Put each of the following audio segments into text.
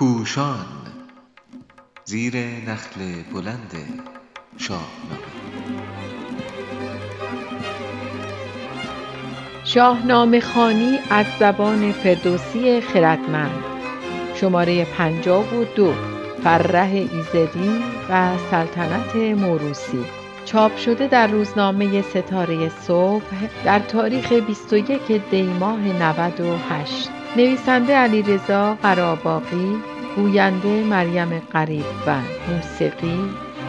پوشان زیر نخل بلند شاهنامه. شاهنامه خانی از زبان فردوسی خردمند. شماره پنجاب و دو فرح ایزدی و سلطنت موروسی چاپ شده در روزنامه ستاره صبح در تاریخ 21 دی ماه 98 نویسنده علیرضا قراباقی گوینده مریم قریب و موسیقی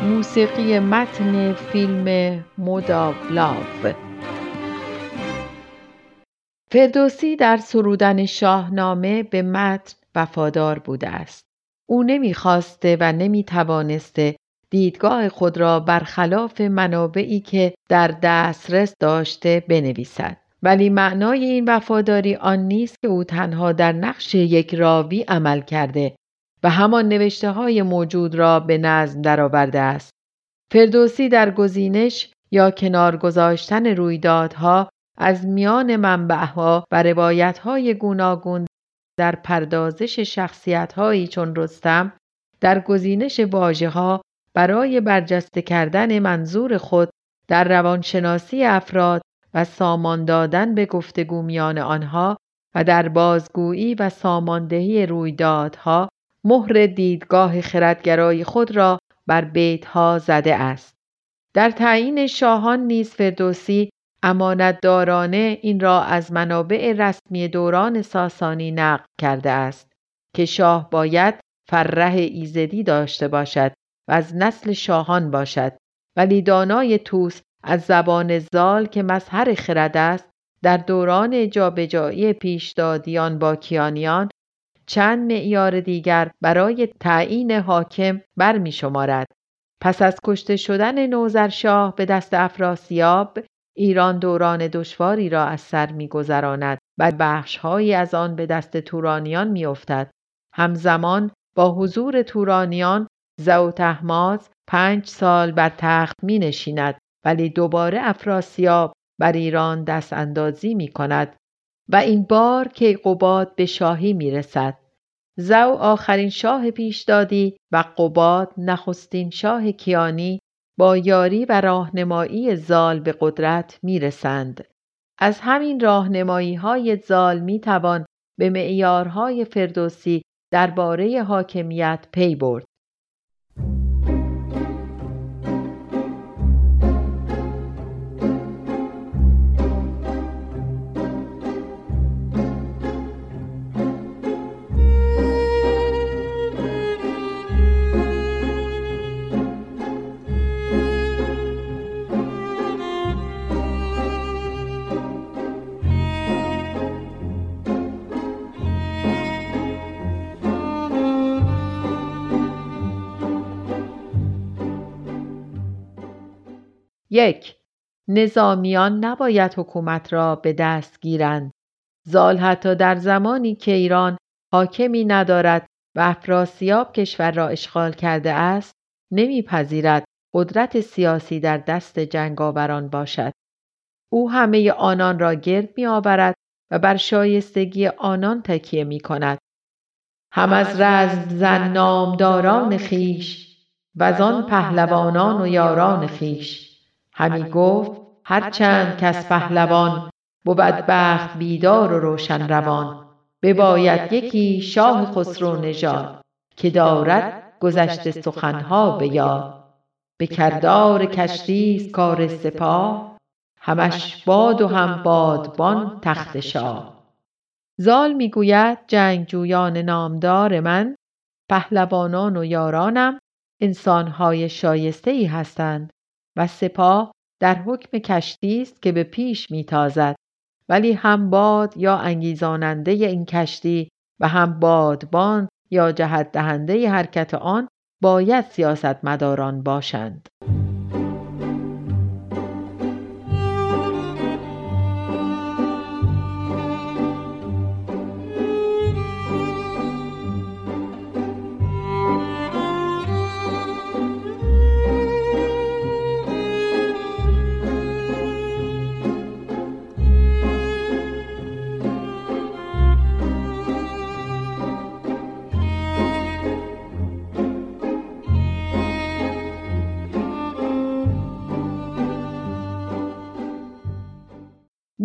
موسیقی متن فیلم مودا لاو فردوسی در سرودن شاهنامه به متن وفادار بوده است. او نمی‌خواسته و نمی‌توانسته دیدگاه خود را برخلاف منابعی که در دسترس داشته بنویسد. ولی معنای این وفاداری آن نیست که او تنها در نقش یک راوی عمل کرده و همان نوشته های موجود را به نظم درآورده است. فردوسی در گزینش یا کنار گذاشتن رویدادها از میان منبعها و روایتهای گوناگون در پردازش شخصیتهایی چون رستم در گزینش ها برای برجسته کردن منظور خود در روانشناسی افراد و سامان دادن به گفتگو میان آنها و در بازگویی و ساماندهی رویدادها مهر دیدگاه خردگرای خود را بر بیتها زده است. در تعیین شاهان نیز فردوسی امانتدارانه این را از منابع رسمی دوران ساسانی نقل کرده است که شاه باید فرح ایزدی داشته باشد و از نسل شاهان باشد ولی دانای توس از زبان زال که مظهر خرد است در دوران جابجایی پیشدادیان با کیانیان چند معیار دیگر برای تعیین حاکم برمی شمارد. پس از کشته شدن نوزرشاه به دست افراسیاب ایران دوران دشواری را از سر میگذراند و بخشهایی از آن به دست تورانیان میافتد همزمان با حضور تورانیان زوتهماز پنج سال بر تخت می نشیند ولی دوباره افراسیاب بر ایران دست اندازی می کند و این بار کیقوباد به شاهی می رسد. زو آخرین شاه پیشدادی و قباد نخستین شاه کیانی با یاری و راهنمایی زال به قدرت می رسند. از همین راهنمایی های زال می توان به معیارهای فردوسی درباره حاکمیت پی برد. یک نظامیان نباید حکومت را به دست گیرند. زال حتی در زمانی که ایران حاکمی ندارد و افراسیاب کشور را اشغال کرده است نمیپذیرد قدرت سیاسی در دست جنگاوران باشد. او همه آنان را گرد می آورد و بر شایستگی آنان تکیه می کند. هم از رزم زن نامداران خیش و آن پهلوانان و یاران خیش. همی گفت هرچند کس پهلوان بود بخت بیدار و روشن روان بباید یکی شاه خسرو نژاد که دارد گذشته سخنها به یاد. به کردار کشتیست کار سپاه همش باد و هم بادبان تخت شاه. زال می‌گوید جنگجویان نامدار من پهلوانان و یارانم انسانهای شایسته ای هستند. و سپاه در حکم کشتی است که به پیش میتازد. ولی هم باد یا انگیزاننده این کشتی و هم بادبان یا جهت دهنده حرکت آن باید سیاستمداران باشند.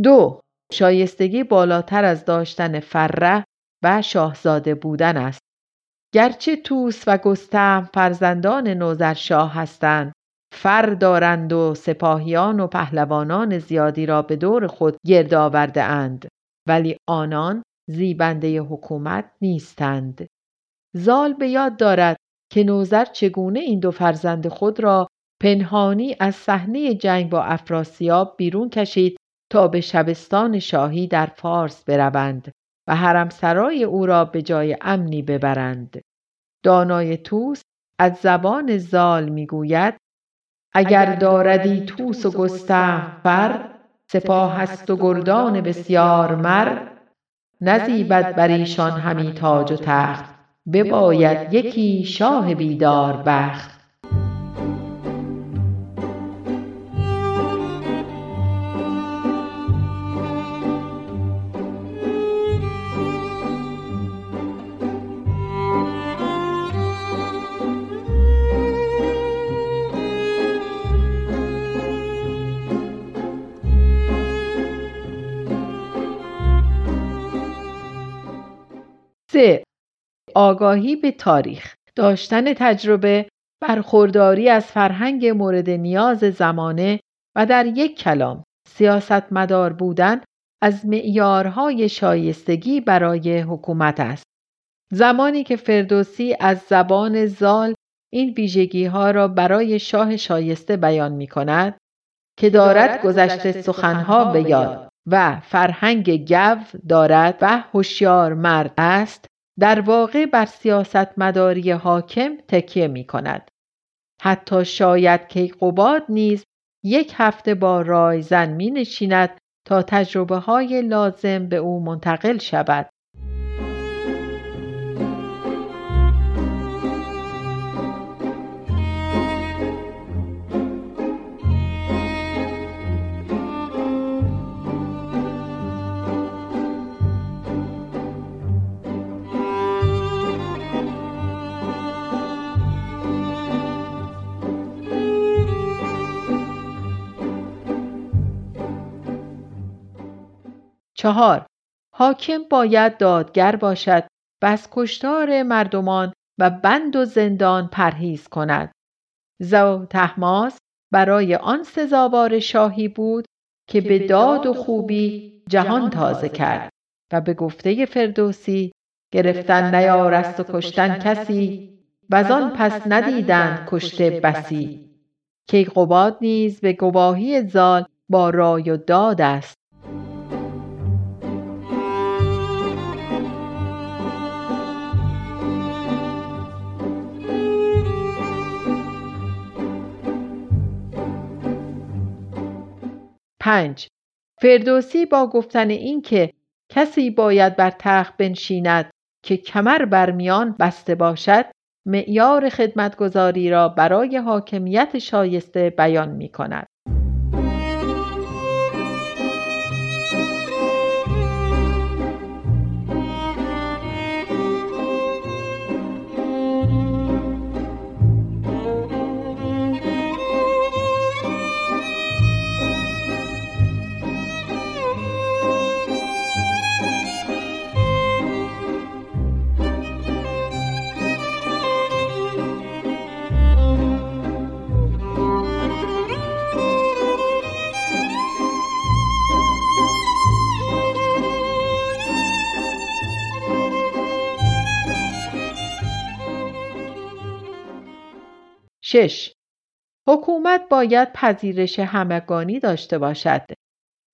دو شایستگی بالاتر از داشتن فره و شاهزاده بودن است. گرچه توس و گستم فرزندان نوزرشاه هستند فر دارند و سپاهیان و پهلوانان زیادی را به دور خود گرد آورده اند ولی آنان زیبنده حکومت نیستند. زال به یاد دارد که نوزر چگونه این دو فرزند خود را پنهانی از صحنه جنگ با افراسیاب بیرون کشید تا به شبستان شاهی در فارس بروند و حرمسرای او را به جای امنی ببرند. دانای توس از زبان زال می‌گوید اگر داردی توس و گستهم فر سپاه است و گردان بسیار مر. نزیبد بر ایشان همی تاج و تخت. بباید یکی شاه بیدار بخت. آگاهی به تاریخ داشتن تجربه برخورداری از فرهنگ مورد نیاز زمانه و در یک کلام سیاستمدار بودن از معیارهای شایستگی برای حکومت است. زمانی که فردوسی از زبان زال این ویژگی ها را برای شاه شایسته بیان می کند که دارد گذشته سخنها به یاد. و فرهنگ گو دارد و هوشیار مرد است در واقع بر سیاستمداری حاکم تکیه می کند. حتی شاید کیقوباد نیز یک هفته با رایزن می نشیند تا تجربه های لازم به او منتقل شود. چهار. حاکم باید دادگر باشد و از کشتار مردمان و بند و زندان پرهیز کند. زو تحماس برای آن سزاوار شاهی بود که به داد و خوبی جهان تازه کرد و به گفته فردوسی گرفتن نیارست و کشتن کسی و آن پس ندیدند کشته بسی. کیقوباد نیز به گواهی زال با رای و داد است. پنج فردوسی با گفتن اینکه کسی باید بر تخت بنشیند که کمر بر میان بسته باشد معیار خدمتگذاری را برای حاکمیت شایسته بیان می کند. شش حکومت باید پذیرش همگانی داشته باشد.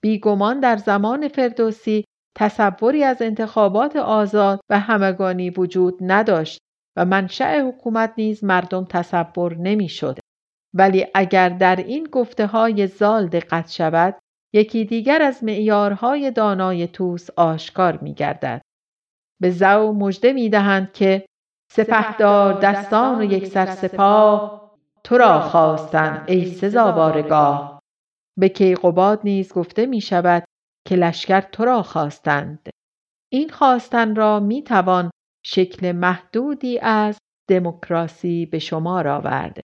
بیگمان در زمان فردوسی تصوری از انتخابات آزاد و همگانی وجود نداشت و منشأ حکومت نیز مردم تصور نمی‌شد. ولی اگر در این گفته های زال دقت شود یکی دیگر از معیارهای دانای توس آشکار می گردد. به زو مژده می دهند که سپهدار دستان و یک سر سپاه تو را خواستند ای سزاوارگاه. به کیقوباد نیز گفته می شود که لشکر تو را خواستند. این خواستن را می توان شکل محدودی از دموکراسی به شمار آورد.